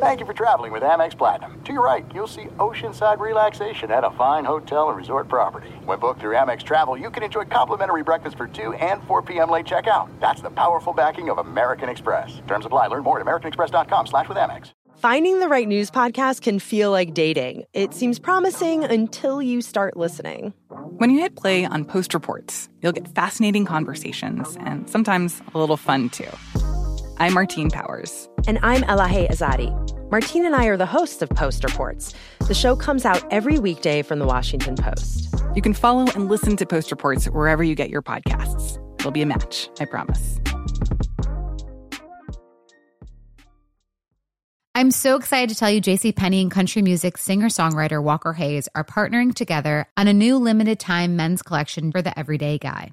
Thank you for traveling with Amex Platinum. To your right, you'll see oceanside relaxation at a fine hotel and resort property. When booked through Amex Travel, you can enjoy complimentary breakfast for 2 and 4 p.m. late checkout. That's the powerful backing of American Express. Terms apply. Learn more at americanexpress.com slash with Amex. Finding the right news podcast can feel like dating. It seems promising until you start listening. When you hit play on Post Reports, you'll get fascinating conversations and sometimes a little fun too. I'm Martine Powers. And I'm Elahe Izadi. Martine and I are the hosts of Post Reports. The show comes out every weekday from the Washington Post. You can follow and listen to Post Reports wherever you get your podcasts. It'll be a match, I promise. I'm so excited to tell you JC Penney and country music singer-songwriter Walker Hayes are partnering together on a new limited time men's collection for the everyday guy.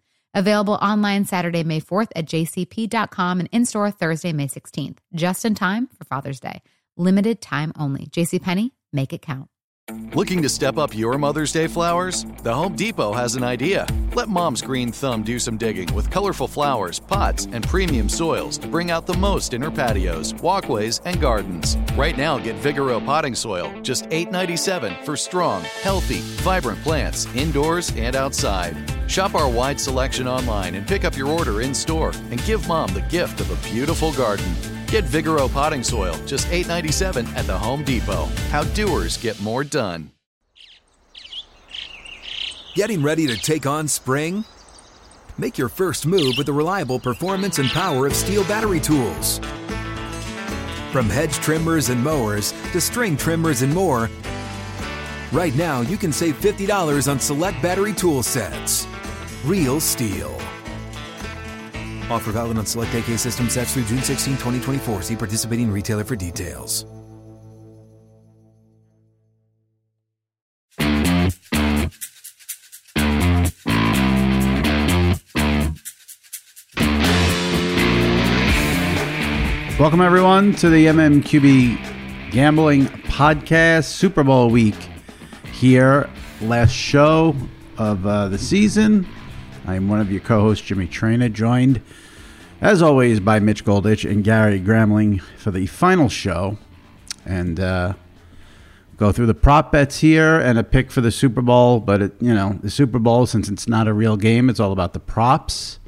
Available online Saturday, May 4th at jcp.com and in store Thursday, May 16th, just in time for Father's Day. Limited time only. JCPenney, make it count. Looking to step up your Mother's Day flowers? The Home Depot has an idea. Let mom's green thumb do some digging with colorful flowers, pots, and premium soils to bring out the most in her patios, walkways, and gardens. Right now, get Vigoro potting soil, just $8.97 for strong, healthy, vibrant plants indoors and outside. Shop our wide selection online and pick up your order in store and give mom the gift of a beautiful garden. Get Vigoro potting soil, just $8.97 at the Home Depot. How doers get more done. Getting ready to take on spring? Make your first move with the reliable performance and power of STIHL battery tools. From hedge trimmers and mowers to string trimmers and more, right now you can save $50 on select battery tool sets. Real STIHL. Offer valid on select AK system sets through June 16, 2024. See participating retailer for details. Welcome, everyone, to the MMQB Gambling Podcast Super Bowl week. Here, last show of uh, the season. I am one of your co hosts, Jimmy Traina, joined, as always, by Mitch Goldich and Gary Gramling for the final show. And uh, go through the prop bets here and a pick for the Super Bowl. But, it, you know, the Super Bowl, since it's not a real game, it's all about the props.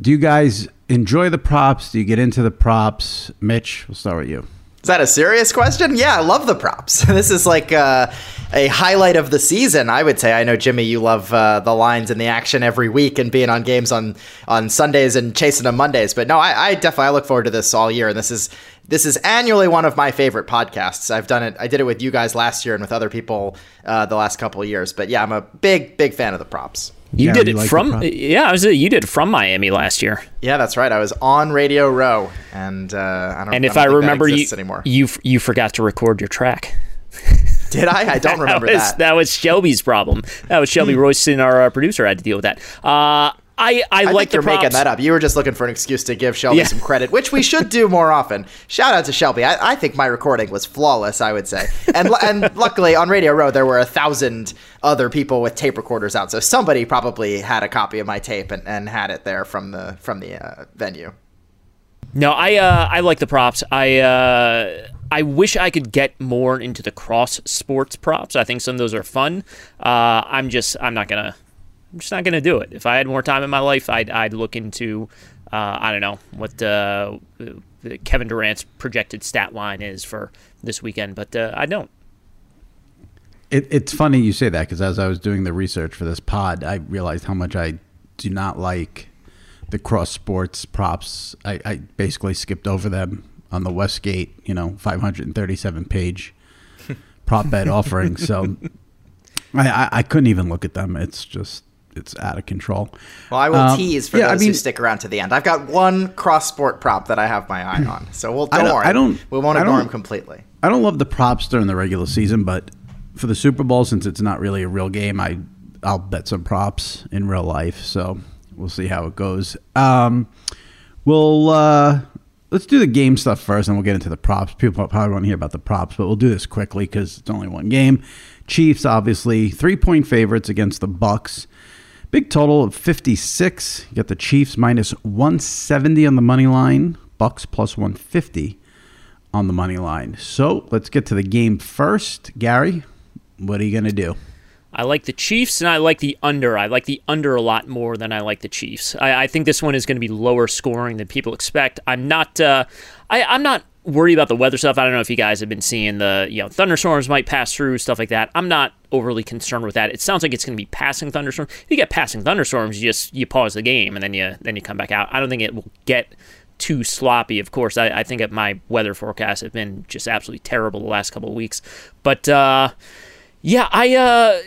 Do you guys enjoy the props? Do you get into the props? Mitch, we'll start with you. Is that a serious question? Yeah, I love the props. This is like uh, a highlight of the season, I would say. I know Jimmy, you love uh, the lines and the action every week and being on games on on Sundays and chasing them Mondays. But no, I, I definitely I look forward to this all year, and this is this is annually one of my favorite podcasts. I've done it. I did it with you guys last year and with other people uh, the last couple of years. But yeah, I'm a big big fan of the props. You Gary, did you it like from yeah. I was you did it from Miami last year. Yeah, that's right. I was on Radio Row, and uh, I don't. And if I, I, don't think remember you, anymore. you you forgot to record your track. Did I? I don't remember that. Was, that. that was Shelby's problem. That was Shelby Royston, our uh, producer, had to deal with that. Uh, I, I, I like you're props. making that up. You were just looking for an excuse to give Shelby Yeah. some credit, which we should do more often. Shout out to Shelby. I, I think my recording was flawless. I would say, and and luckily on Radio Row there were a thousand other people with tape recorders out, so somebody probably had a copy of my tape and, and had it there from the from the uh, venue. No, I uh, I like the props. I uh, I wish I could get more into the cross sports props. I think some of those are fun. Uh, I'm just I'm not gonna I'm just not gonna do it. If I had more time in my life, I'd I'd look into uh, I don't know what uh, Kevin Durant's projected stat line is for this weekend, but uh, I don't. It, it's funny you say that because as I was doing the research for this pod, I realized how much I do not like the cross sports props. I, I basically skipped over them on the Westgate, you know, 537 page prop bet offering. So I, I, I couldn't even look at them. It's just, it's out of control. Well, I will Um, tease for yeah, I those mean- who stick around to the end. I've got one cross sport prop that I have my eye on, so we'll don't don't- worry. I don't- we won't ignore him completely. I don't love the props during the regular season, but for the Super Bowl, since it's not really a real game, I I'll bet some props in real life. So we'll see how it goes. Um, we'll uh, let's do the game stuff first, and we'll get into the props. People probably want to hear about the props, but we'll do this quickly because it's only one game. Chiefs, obviously, three point favorites against the Bucs. Big total of 56. You got the Chiefs minus 170 on the money line, Bucs plus 150 on the money line. So let's get to the game first. Gary, what are you going to do? I like the Chiefs and I like the under. I like the under a lot more than I like the Chiefs. I, I think this one is going to be lower scoring than people expect. I'm not. Uh, I, I'm not worried about the weather stuff. I don't know if you guys have been seeing the you know thunderstorms might pass through stuff like that. I'm not overly concerned with that. It sounds like it's going to be passing thunderstorms. If you get passing thunderstorms, you just you pause the game and then you then you come back out. I don't think it will get too sloppy. Of course, I, I think my weather forecasts have been just absolutely terrible the last couple of weeks, but. uh yeah, I uh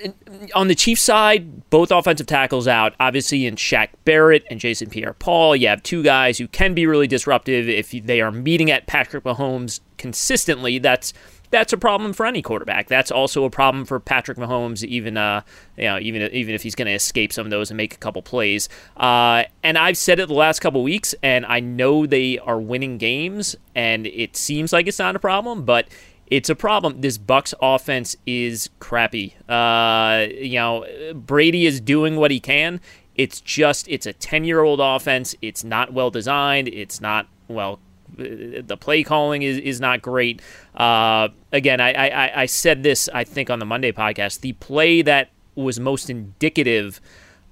on the Chiefs side, both offensive tackles out. Obviously, in Shaq Barrett and Jason Pierre-Paul, you have two guys who can be really disruptive if they are meeting at Patrick Mahomes consistently. That's that's a problem for any quarterback. That's also a problem for Patrick Mahomes, even uh, you know, even even if he's going to escape some of those and make a couple plays. Uh, and I've said it the last couple weeks, and I know they are winning games, and it seems like it's not a problem, but it's a problem. This Bucs offense is crappy. Uh, you know, Brady is doing what he can. It's just it's a ten year old offense. It's not well designed. It's not well. The play calling is, is not great. Uh, again, I, I I said this I think on the Monday podcast. The play that was most indicative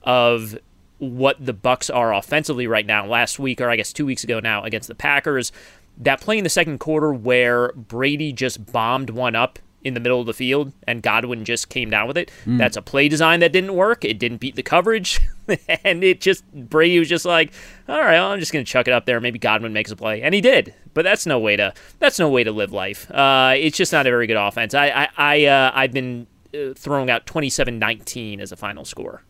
of what the Bucs are offensively right now. Last week, or I guess two weeks ago now, against the Packers that play in the second quarter where Brady just bombed one up in the middle of the field and Godwin just came down with it. Mm. That's a play design that didn't work. It didn't beat the coverage. and it just, Brady was just like, all right, well, I'm just going to chuck it up there. Maybe Godwin makes a play. And he did. But that's no way to, that's no way to live life. Uh, it's just not a very good offense. I, I, I uh, I've been uh, throwing out 27-19 as a final score.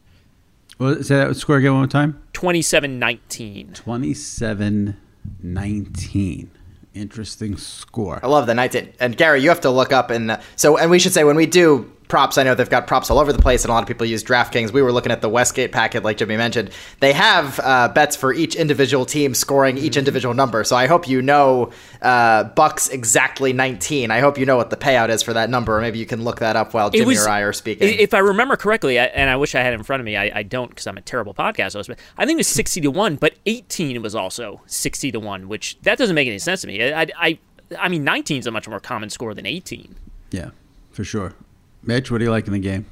Well, say that score again one more time. 27-19. 27 19. Interesting score. I love the 19. And Gary, you have to look up and so and we should say when we do props. I know they've got props all over the place, and a lot of people use DraftKings. We were looking at the Westgate packet, like Jimmy mentioned. They have uh, bets for each individual team scoring each individual number. So I hope you know uh, Bucs exactly 19. I hope you know what the payout is for that number. Maybe you can look that up while Jimmy was, or I are speaking. If I remember correctly, and I wish I had it in front of me, I, I don't because I'm a terrible podcast host. But I think it was 60 to one, but 18 was also 60 to one, which that doesn't make any sense to me. I, I, I mean, 19 is a much more common score than 18. Yeah, for sure. Mitch, what do you like in the game?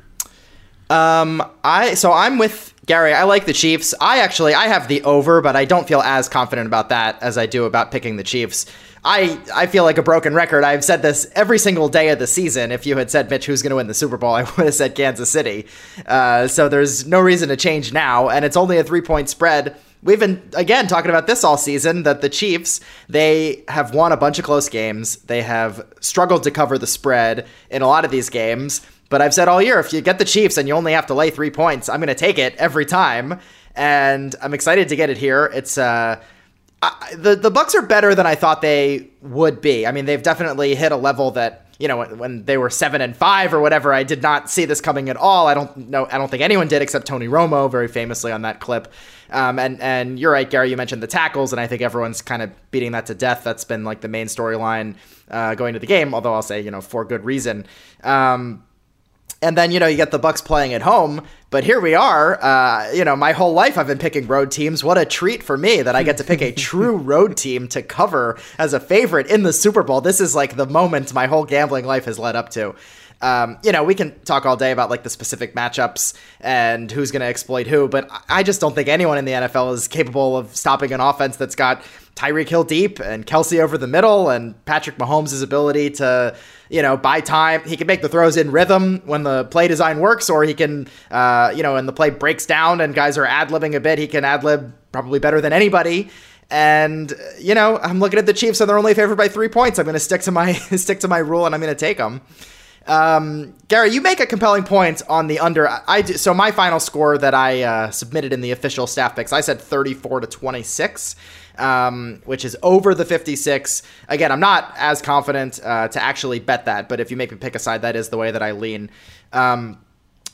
Um, I so I'm with Gary. I like the Chiefs. I actually I have the over, but I don't feel as confident about that as I do about picking the Chiefs. I I feel like a broken record. I've said this every single day of the season. If you had said Mitch who's going to win the Super Bowl, I would have said Kansas City. Uh, so there's no reason to change now, and it's only a three point spread. We've been again talking about this all season that the Chiefs they have won a bunch of close games. They have struggled to cover the spread in a lot of these games. But I've said all year, if you get the Chiefs and you only have to lay three points, I'm going to take it every time, and I'm excited to get it here. It's uh, I, the the Bucs are better than I thought they would be. I mean, they've definitely hit a level that you know when, they were seven and five or whatever. I did not see this coming at all. I don't know. I don't think anyone did except Tony Romo, very famously on that clip. Um, and and you're right, Gary. You mentioned the tackles, and I think everyone's kind of beating that to death. That's been like the main storyline uh, going to the game. Although I'll say, you know, for good reason. Um, and then you know you get the Bucs playing at home. But here we are. Uh, you know, my whole life I've been picking road teams. What a treat for me that I get to pick a true road team to cover as a favorite in the Super Bowl. This is like the moment my whole gambling life has led up to. Um, you know, we can talk all day about like the specific matchups and who's going to exploit who, but I just don't think anyone in the NFL is capable of stopping an offense that's got Tyreek Hill deep and Kelce over the middle and Patrick Mahomes' ability to, you know, buy time. He can make the throws in rhythm when the play design works, or he can, uh, you know, when the play breaks down and guys are ad libbing a bit, he can ad lib probably better than anybody. And you know, I'm looking at the Chiefs, and they're only favored by three points. I'm going to stick to my stick to my rule, and I'm going to take them. Um, Gary, you make a compelling point on the under. I, so my final score that I uh, submitted in the official staff picks, I said 34 to 26. Um, which is over the 56. Again, I'm not as confident uh, to actually bet that, but if you make me pick a side, that is the way that I lean. Um,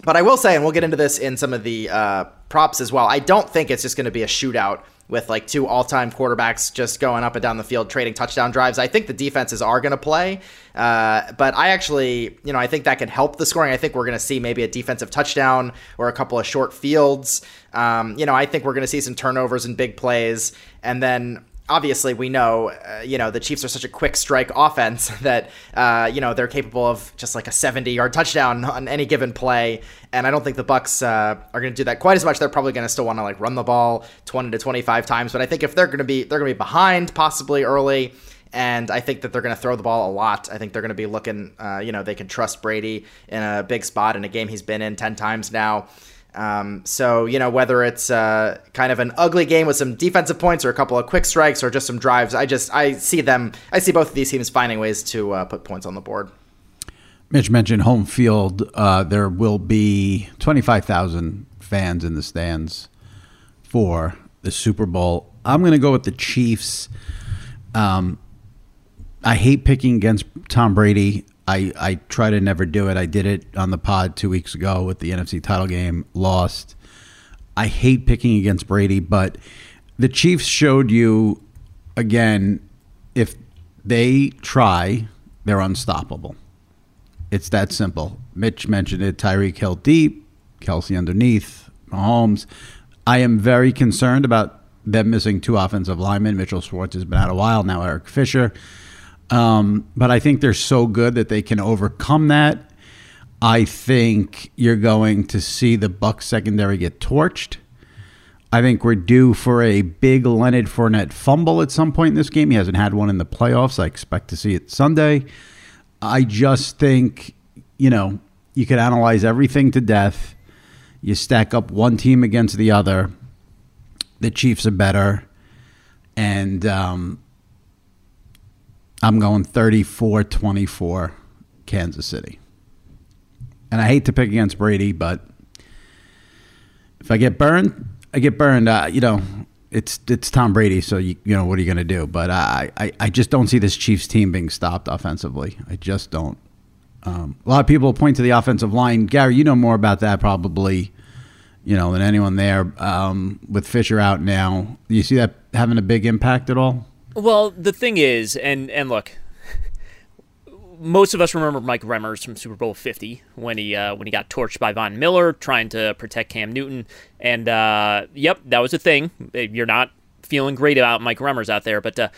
but I will say, and we'll get into this in some of the uh, props as well. I don't think it's just going to be a shootout with like two all-time quarterbacks just going up and down the field trading touchdown drives. I think the defenses are going to play, uh, but I actually, you know, I think that can help the scoring. I think we're going to see maybe a defensive touchdown or a couple of short fields. Um, you know, I think we're going to see some turnovers and big plays, and then obviously we know uh, you know the Chiefs are such a quick strike offense that uh, you know they're capable of just like a 70 yard touchdown on any given play and I don't think the Bucs uh, are going to do that quite as much they're probably going to still want to like run the ball 20 to 25 times but I think if they're going to be they're going to be behind possibly early and I think that they're going to throw the ball a lot. I think they're going to be looking, uh, you know, they can trust Brady in a big spot in a game he's been in 10 times now. Um, so, you know, whether it's uh, kind of an ugly game with some defensive points or a couple of quick strikes or just some drives, I just, I see them, I see both of these teams finding ways to uh, put points on the board. Mitch mentioned home field. Uh, there will be 25,000 fans in the stands for the Super Bowl. I'm going to go with the Chiefs. Um, I hate picking against Tom Brady. I, I try to never do it. I did it on the pod two weeks ago with the NFC title game, lost. I hate picking against Brady, but the Chiefs showed you again if they try, they're unstoppable. It's that simple. Mitch mentioned it Tyreek Hill deep, Kelce underneath, Mahomes. I am very concerned about them missing two offensive linemen. Mitchell Schwartz has been out a while now, Eric Fisher. Um, but I think they're so good that they can overcome that. I think you're going to see the Buc secondary get torched. I think we're due for a big Leonard Fournette fumble at some point in this game. He hasn't had one in the playoffs. I expect to see it Sunday. I just think, you know, you could analyze everything to death. You stack up one team against the other. The Chiefs are better. And um, I'm going 34 24 Kansas City. And I hate to pick against Brady, but if I get burned, I get burned. Uh, you know, it's it's Tom Brady, so you you know what are you going to do? But I, I I just don't see this Chiefs team being stopped offensively. I just don't. Um, a lot of people point to the offensive line. Gary, you know more about that probably, you know, than anyone there. Um, with Fisher out now, you see that having a big impact at all? Well, the thing is, and and look, most of us remember Mike Remmers from Super Bowl Fifty when he uh, when he got torched by Von Miller trying to protect Cam Newton, and uh, yep, that was a thing. You're not feeling great about Mike Remmers out there, but uh,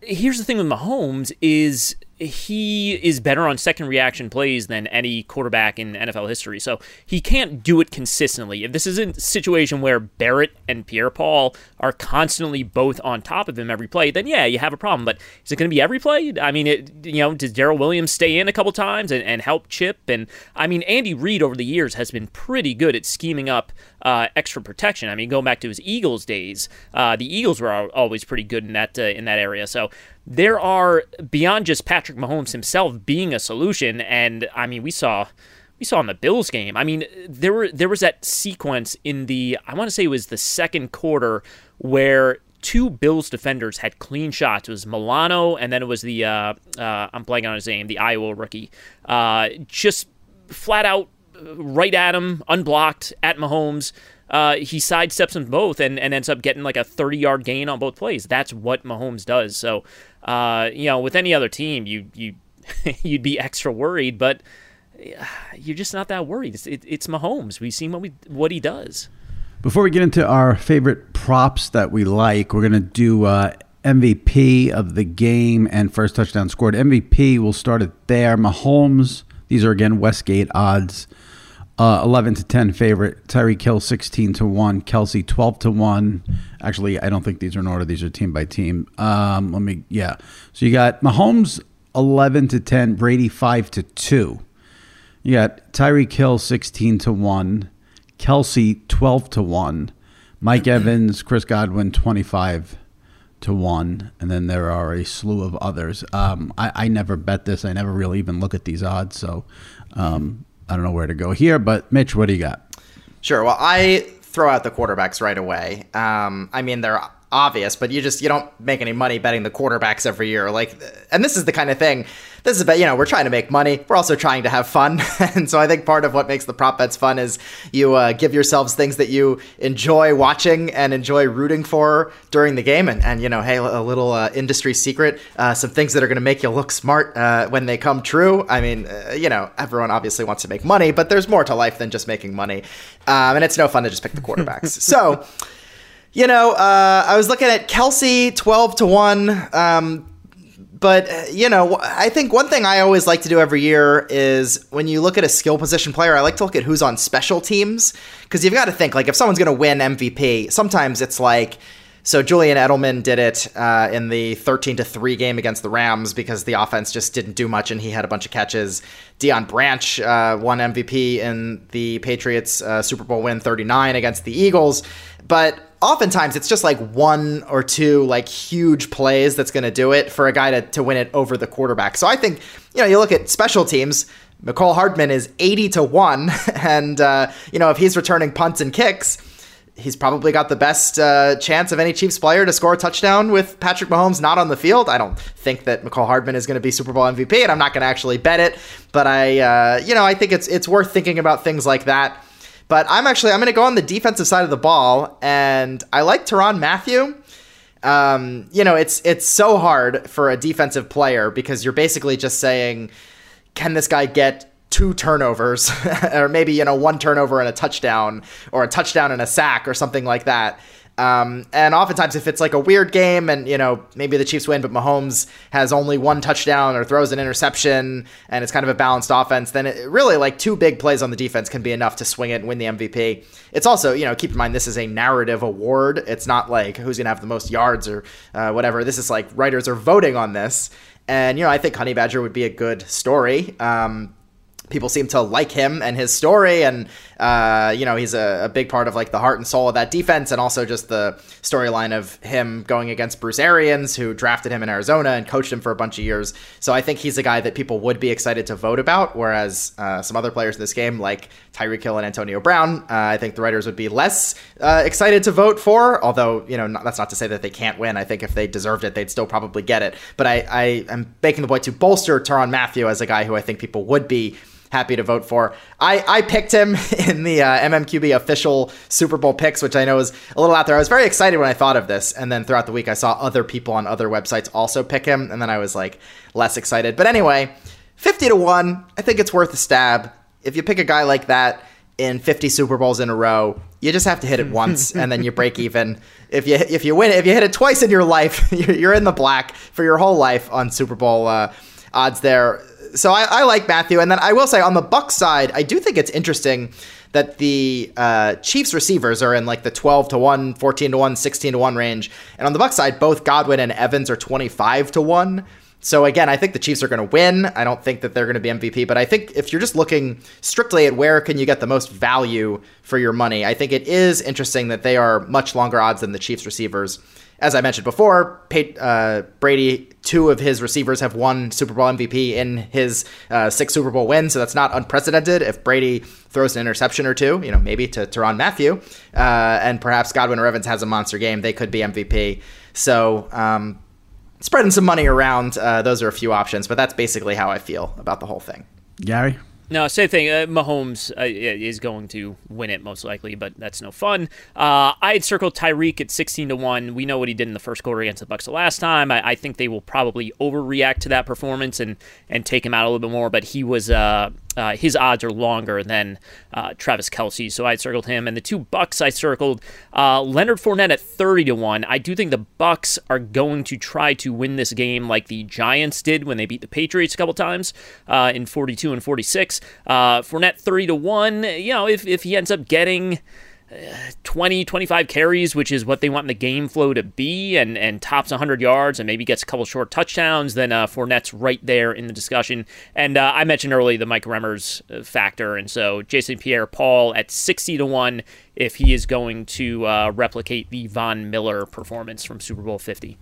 here's the thing with Mahomes is he is better on second reaction plays than any quarterback in NFL history. So he can't do it consistently. If this is a situation where Barrett and Pierre Paul are constantly both on top of him every play, then yeah, you have a problem. But is it going to be every play? I mean, it, you know, does Daryl Williams stay in a couple times and, and help Chip? And I mean, Andy Reid over the years has been pretty good at scheming up uh, extra protection. I mean, going back to his Eagles days, uh, the Eagles were always pretty good in that uh, in that area. So there are beyond just Patrick Mahomes himself being a solution, and I mean we saw we saw in the Bills game. I mean there were there was that sequence in the I want to say it was the second quarter where two Bills defenders had clean shots. It was Milano, and then it was the uh, uh, I'm blanking on his name, the Iowa rookie, uh, just flat out right at him, unblocked at Mahomes uh, he sidesteps them both and, and ends up getting like a 30 yard gain on both plays. That's what Mahomes does. So, uh, you know, with any other team, you you you'd be extra worried, but you're just not that worried. It's, it, it's Mahomes. We've seen what we what he does. Before we get into our favorite props that we like, we're gonna do uh, MVP of the game and first touchdown scored. MVP, we'll start it there. Mahomes. These are again Westgate odds. Uh, 11 to 10 favorite. Tyreek Hill 16 to 1. Kelce 12 to 1. Actually, I don't think these are in order. These are team by team. Um, let me, yeah. So you got Mahomes 11 to 10. Brady 5 to 2. You got Tyreek Hill 16 to 1. Kelce 12 to 1. Mike Evans, Chris Godwin 25 to 1. And then there are a slew of others. Um, I, I never bet this. I never really even look at these odds. So, um, I don't know where to go here, but Mitch, what do you got? Sure. Well, I throw out the quarterbacks right away. Um, I mean, they're obvious, but you just you don't make any money betting the quarterbacks every year. Like, and this is the kind of thing. This is about you know we're trying to make money. We're also trying to have fun, and so I think part of what makes the prop bets fun is you uh, give yourselves things that you enjoy watching and enjoy rooting for during the game. And, and you know, hey, a little uh, industry secret, uh, some things that are going to make you look smart uh, when they come true. I mean, uh, you know, everyone obviously wants to make money, but there's more to life than just making money, um, and it's no fun to just pick the quarterbacks. so you know, uh, I was looking at Kelce twelve to one. Um, but uh, you know, I think one thing I always like to do every year is when you look at a skill position player, I like to look at who's on special teams because you've got to think like if someone's going to win MVP, sometimes it's like. So Julian Edelman did it uh, in the 13 to 3 game against the Rams because the offense just didn't do much and he had a bunch of catches. Deion Branch uh, won MVP in the Patriots uh, Super Bowl win 39 against the Eagles. But oftentimes it's just like one or two like huge plays that's going to do it for a guy to, to win it over the quarterback. So I think, you know, you look at special teams, Mecole Hardman is 80 to 1. And, uh, you know, if he's returning punts and kicks, he's probably got the best uh, chance of any Chiefs player to score a touchdown with Patrick Mahomes not on the field. I don't think that Mecole Hardman is going to be Super Bowl MVP, and I'm not going to actually bet it. But I, uh, you know, I think it's it's worth thinking about things like that. But I'm actually I'm going to go on the defensive side of the ball, and I like Tyrann Mathieu. Um, you know, it's it's so hard for a defensive player because you're basically just saying, can this guy get two turnovers, or maybe you know one turnover and a touchdown, or a touchdown and a sack, or something like that. Um, and oftentimes, if it's like a weird game and, you know, maybe the Chiefs win, but Mahomes has only one touchdown or throws an interception and it's kind of a balanced offense, then it really like two big plays on the defense can be enough to swing it and win the MVP. It's also, you know, keep in mind, this is a narrative award. It's not like who's going to have the most yards or uh, whatever. This is like writers are voting on this. And, you know, I think Honey Badger would be a good story. Um, people seem to like him and his story and uh, you know he's a, a, big part of like the heart and soul of that defense and also just the storyline of him going against bruce arians who drafted him in arizona and coached him for a bunch of years. So i think he's a guy that people would be excited to vote about whereas uh, some other players in this game like tyreek hill and antonio brown uh, i think the writers would be less uh, excited to vote for although you know not, that's not to say that they can't win. I think if they deserved it they'd still probably get it. But i, I am making the point to bolster Tyrann Mathieu as a guy who i think people would be happy to vote for. I, I picked him in the uh, MMQB official Super Bowl picks, which I know is a little out there. I was very excited when I thought of this, and then throughout the week I saw other people on other websites also pick him, and then I was like less excited. But anyway, 50 to 1, I think it's worth a stab. If you pick a guy like that in 50 Super Bowls in a row, you just have to hit it once and then you break even. If you if you win, if you hit it twice in your life, you're in the black for your whole life on Super Bowl uh, odds there so I, I, like Mathieu. and then I will say on the Buc side, I do think it's interesting that the uh, Chiefs receivers are in like the 12 to 1, 14 to 1, 16 to 1 range. And on the Buc side, both Godwin and Evans are 25 to 1. So again, I think the Chiefs are going to win. I don't think that they're going to be MVP, but I think if you're just looking strictly at where can you get the most value for your money, I think it is interesting that they are much longer odds than the Chiefs receivers as I mentioned before, uh, Brady, two of his receivers have won Super Bowl MVP in his uh, six Super Bowl wins, so that's not unprecedented. If Brady throws an interception or two, you know, maybe to Tyrann Mathieu, uh, and perhaps Godwin or Evans has a monster game, they could be MVP. So, um, spreading some money around, uh, those are a few options, but that's basically how I feel about the whole thing. Gary? No, same thing. Uh, Mahomes uh, is going to win it most likely, but that's no fun. Uh, I had circled Tyreek at sixteen to one. We know what he did in the first quarter against the Bucs the last time. I, I think they will probably overreact to that performance and and take him out a little bit more. But he was uh, his odds are longer than uh, Travis Kelce. so I circled him. And the two Bucs I circled uh, Leonard Fournette at thirty to one. I do think the Bucs are going to try to win this game like the Giants did when they beat the Patriots a couple times uh, in forty-two and forty-six. Uh, Fournette thirty to one. You know, if if he ends up getting 20, 25 carries, which is what they want in the game flow to be, and, and tops 100 yards and maybe gets a couple short touchdowns, then uh, Fournette's right there in the discussion. And uh, I mentioned earlier the Mike Remmers uh, factor, and so Jason Pierre Paul at 60 to 1 if he is going to uh, replicate the Von Miller performance from Super Bowl 50.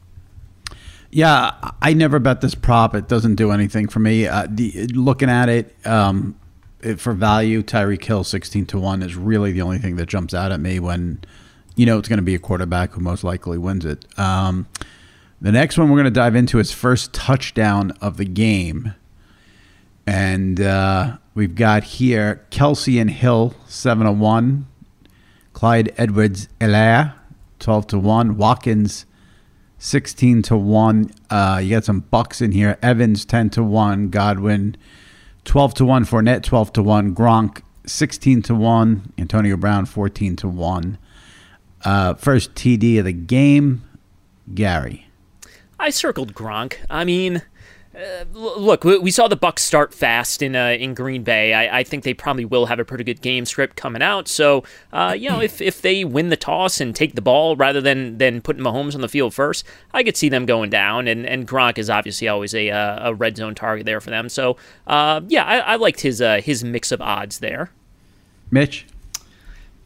Yeah, I never bet this prop. It doesn't do anything for me. Uh, the, looking at it, um, for value, Tyreek Hill sixteen to one is really the only thing that jumps out at me when you know it's going to be a quarterback who most likely wins it. Um, the next one we're going to dive into is first touchdown of the game. And uh, we've got here Kelce and Hill, 7 to 1. Clyde Edwards Helaire, 12 to 1. Watkins, 16 to 1. Uh, you got some Bucs in here. Evans, 10 to 1. Godwin, 12 to 1. Fournette, 12 to 1. Gronk, 16 to 1. Antonio Brown, 14 to 1. Uh, first TD of the game, Gary. I circled Gronk. I mean, uh, look, we saw the Bucs start fast in uh, in Green Bay. I, I, think they probably will have a pretty good game script coming out. So, uh, you know, if, if they win the toss and take the ball rather than than putting Mahomes on the field first, I could see them going down. And, and Gronk is obviously always a, uh, a red zone target there for them. So, uh, yeah, I, I, liked his uh, his mix of odds there. Mitch.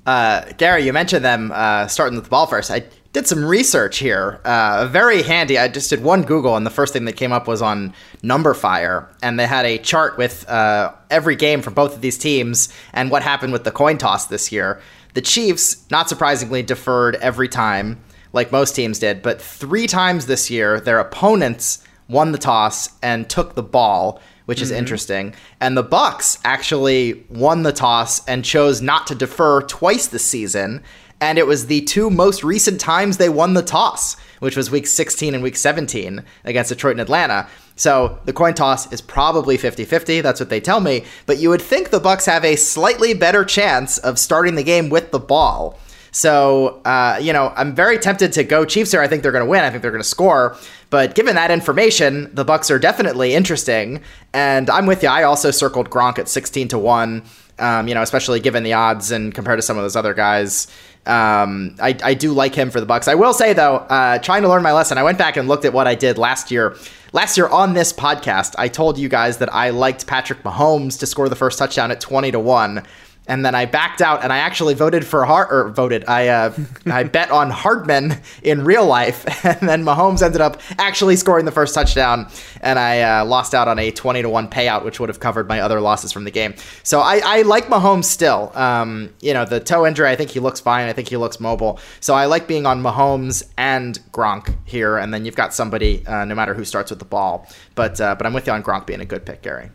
Gary, you mentioned them starting with the ball first. I did some research here. Uh, very handy. I just did one Google, and the first thing that came up was on Numberfire, and they had a chart with uh, every game for both of these teams and what happened with the coin toss this year. The Chiefs, not surprisingly, deferred every time, like most teams did, but three times this year, their opponents won the toss and took the ball which is mm-hmm. interesting. And the Bucs actually won the toss and chose not to defer twice this season and it was the two most recent times they won the toss, which was week 16 and week 17 against Detroit and Atlanta. So the coin toss is probably 50-50, that's what they tell me, but you would think the Bucs have a slightly better chance of starting the game with the ball. So, uh, you know, I'm very tempted to go Chiefs here. I think they're going to win. I think they're going to score. But given that information, the Bucs are definitely interesting. And I'm with you. I also circled Gronk at 16 to 1. Um, you know, especially given the odds and compared to some of those other guys. Um, I, I do like him for the Bucs. I will say though, uh, trying to learn my lesson, I went back and looked at what I did last year. Last year on this podcast, I told you guys that I liked Patrick Mahomes to score the first touchdown at twenty to one and then I backed out and I actually voted for Hard or voted I uh, I bet on Hardman in real life and then Mahomes ended up actually scoring the first touchdown and I uh, lost out on a 20 to 1 payout which would have covered my other losses from the game. So I, I like Mahomes still. Um, you know, the toe injury I think he looks fine. I think he looks mobile. So I like being on Mahomes and Gronk here and then you've got somebody uh, no matter who starts with the ball. But uh, but I'm with you on Gronk being a good pick, Gary.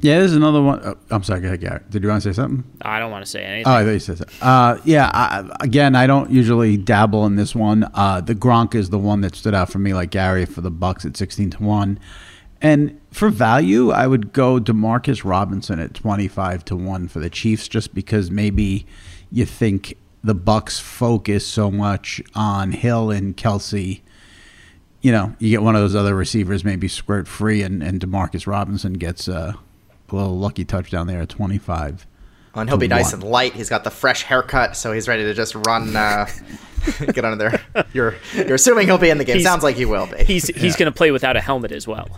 Yeah, there's another one. Oh, I'm sorry, go ahead, Gary. Did you want to say something? I don't want to say anything. Oh, I thought you said that. Uh, yeah, I, again, I don't usually dabble in this one. Uh, the Gronk is the one that stood out for me, like Gary, for the Bucs at 16 to 1. And for value, I would go Demarcus Robinson at 25 to 1 for the Chiefs just because maybe you think the Bucs focus so much on Hill and Kelce you know, you get one of those other receivers maybe squirt free, and, and Demarcus Robinson gets uh, a little lucky touchdown there at 25. Well, and he'll be nice and light. He's got the fresh haircut, so he's ready to just run, uh, get under there. You're you're assuming he'll be in the game. He's, Sounds like he will be. He's he's yeah. going to play without a helmet as well.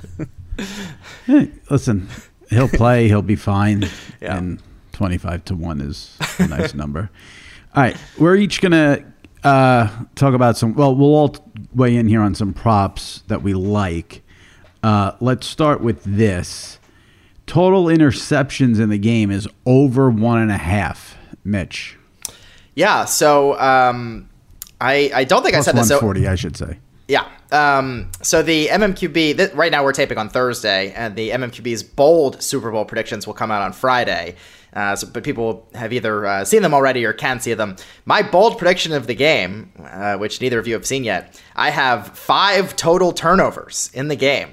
hey, listen, he'll play. He'll be fine. Yeah. And 25 to one is a nice number. All right, we're each going to uh, talk about some. Well, we'll all weigh in here on some props that we like. Uh, let's start with this. Total interceptions in the game is over one and a half. Mitch. Yeah. So um, I I don't think Plus I said this. 140, so, I should say. Yeah. Um, so the MMQB th- right now we're taping on Thursday, and the MMQB's bold Super Bowl predictions will come out on Friday. Uh, so, but people have either uh, seen them already or can see them. My bold prediction of the game, uh, which neither of you have seen yet, I have five total turnovers in the game.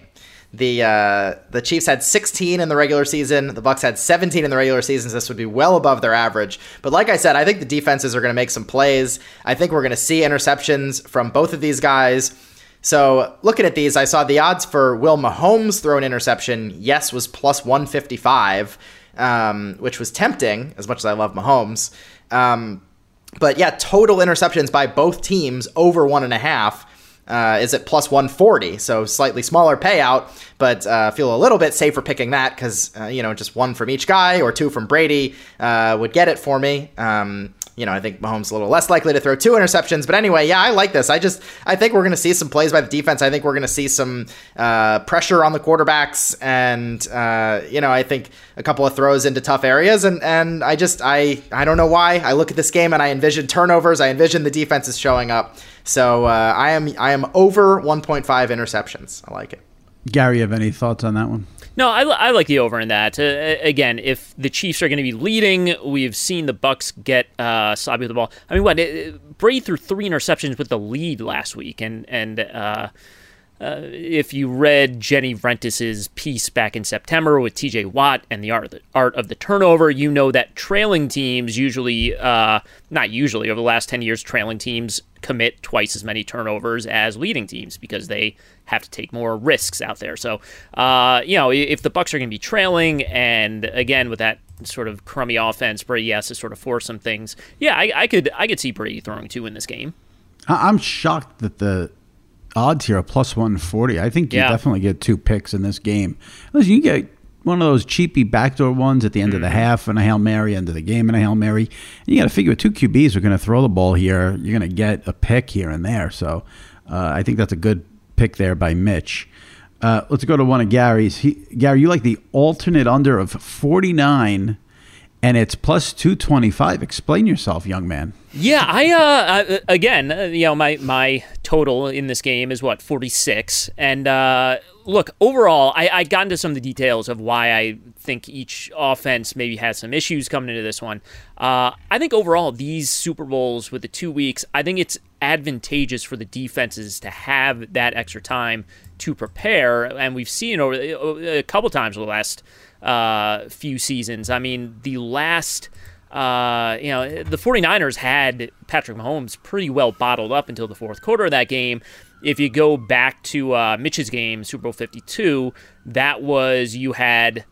The uh, the Chiefs had 16 in the regular season. The Bucks had 17 in the regular season. This would be well above their average. But like I said, I think the defenses are going to make some plays. I think we're going to see interceptions from both of these guys. So looking at these, I saw the odds for Will Mahomes throw an interception. Yes, was plus 155, um, which was tempting as much as I love Mahomes. Um, but yeah, total interceptions by both teams over one and a half uh, is at plus 140, so slightly smaller payout, but uh, feel a little bit safer picking that because uh, you know just one from each guy or two from Brady uh, would get it for me. Um, you know, I think Mahomes a little less likely to throw two interceptions. But anyway, yeah, I like this. I just I think we're going to see some plays by the defense. I think we're going to see some uh, pressure on the quarterbacks, and uh, you know, I think a couple of throws into tough areas. And and I just I I don't know why I look at this game and I envision turnovers. I envision the defense is showing up. So uh, I am I am over 1.5 interceptions. I like it. Gary, have any thoughts on that one? No, I, I like the over in that. Uh, again, if the Chiefs are going to be leading, we've seen the Bucs get uh, sloppy with the ball. I mean, what Brady threw three interceptions with the lead last week, and and uh, uh, if you read Jenny Vrentas's piece back in September with T.J. Watt and the art of the, art of the turnover, you know that trailing teams usually, uh, not usually, over the last ten years, trailing teams commit twice as many turnovers as leading teams because they have to take more risks out there. So, uh, you know, if the Bucs are going to be trailing, and again with that sort of crummy offense, Brady has to sort of force some things. Yeah, I, I could I could see Brady throwing two in this game. I'm shocked that the odds here are plus 140. I think you yeah. definitely get two picks in this game. Listen, you get one of those cheapy backdoor ones at the end mm-hmm. of the mm-hmm. half and a Hail Mary, end of the game and a Hail Mary. And you got to figure two QBs are going to throw the ball here. You're going to get a pick here and there. So uh, I think that's a good pick there by Mitch. Uh, let's go to one of Gary's. He, Gary, you like the alternate under of 49 and it's plus 225. Explain yourself, young man. Yeah, I uh, uh again, uh, you know, my my total in this game is what 46, and uh, look, overall, I, I got into some of the details of why I think each offense maybe has some issues coming into this one. Uh, I think overall, these Super Bowls with the two weeks, I think it's advantageous for the defenses to have that extra time to prepare, and we've seen over a couple times over the last uh, few seasons. I mean, the last uh, you know, the 49ers had Patrick Mahomes pretty well bottled up until the fourth quarter of that game. If you go back to uh, Mitch's game, Super Bowl 52, that was you had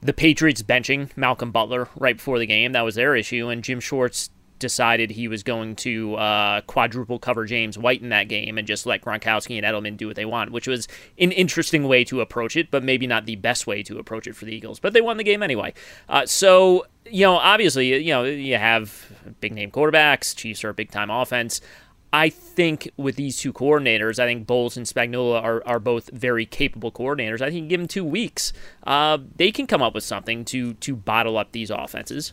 the Patriots benching Malcolm Butler right before the game. That was their issue. And Jim Schwartz decided he was going to uh, quadruple cover James White in that game and just let Gronkowski and Edelman do what they want, which was an interesting way to approach it, but maybe not the best way to approach it for the Eagles. But they won the game anyway. Uh, so, you know, obviously, you know, you have big name quarterbacks, Chiefs are a big time offense. I think with these two coordinators, I think Bowles and Spagnuolo are, are both very capable coordinators. I think give them two weeks, uh, they can come up with something to to bottle up these offenses.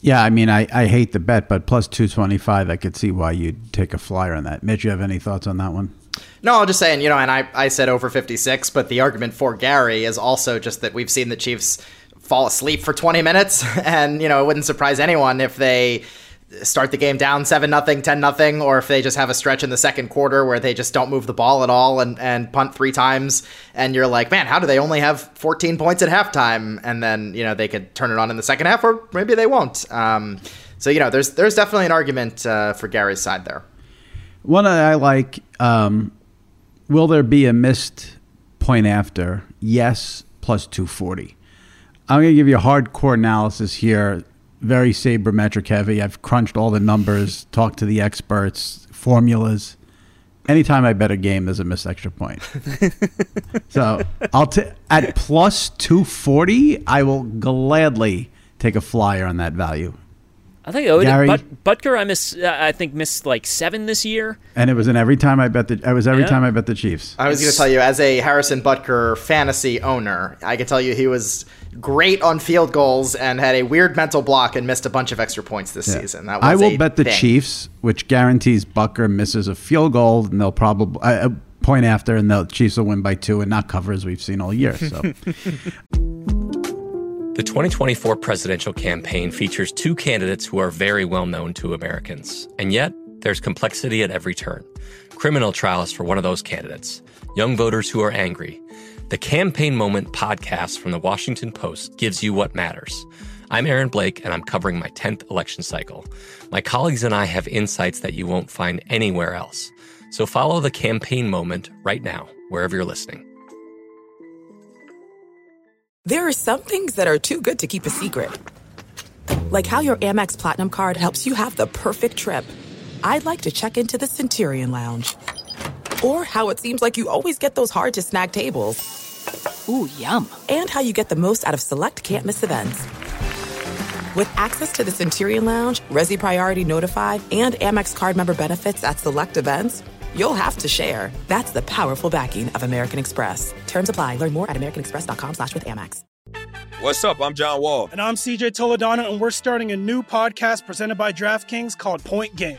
Yeah, I mean, I, I hate the bet, but plus 225, I could see why you'd take a flyer on that. Mitch, you have any thoughts on that one? No, I'm just saying, you know, and I, I said over 56, but the argument for Gary is also just that we've seen the Chiefs fall asleep for 20 minutes. And, you know, it wouldn't surprise anyone if they start the game down 7 nothing 10 nothing or if they just have a stretch in the second quarter where they just don't move the ball at all and, and punt three times and you're like man how do they only have 14 points at halftime? And then you know they could turn it on in the second half or maybe they won't. Um, so you know there's there's definitely an argument uh, for Gary's side there. One I like um, will there be a missed point after? Yes plus 240 I'm going to give you a hardcore analysis here very sabermetric heavy. I've crunched all the numbers, talked to the experts, formulas. Anytime I bet a game, there's a missed extra point. so I'll t- at plus two forty. I will gladly take a flyer on that value. I think oh, Gary, But, Butker, I miss. Uh, I think missed like seven this year, and it was in every time I bet the. I was every yeah. time I bet the Chiefs. I was going to tell you, as a Harrison Butker fantasy owner, I can tell you he was great on field goals and had a weird mental block and missed a bunch of extra points this yeah. season. That was I will bet the Chiefs, which guarantees Butker misses a field goal, and they'll probably uh, a point after, and the Chiefs will win by two and not cover as we've seen all year. So. The 2024 presidential campaign features two candidates who are very well known to Americans. And yet, there's complexity at every turn. Criminal trials for one of those candidates, young voters who are angry. The Campaign Moment podcast from the Washington Post gives you what matters. I'm Aaron Blake, and I'm covering my 10th election cycle. My colleagues and I have insights that you won't find anywhere else. So follow the Campaign Moment right now, wherever you're listening. There are some things that are too good to keep a secret. Like how your Amex Platinum card helps you have the perfect trip. I'd like to check into the Centurion Lounge. Or how it seems like you always get those hard to snag tables. Ooh, yum. And how you get the most out of select can't miss events. With access to the Centurion Lounge, Resy Priority Notified, and Amex card member benefits at select events, you'll have to share. That's the powerful backing of American Express. Terms apply. Learn more at americanexpress.com slash with Amex. What's up? I'm John Wall. And I'm CJ Toledano, and we're starting a new podcast presented by DraftKings called Point Game.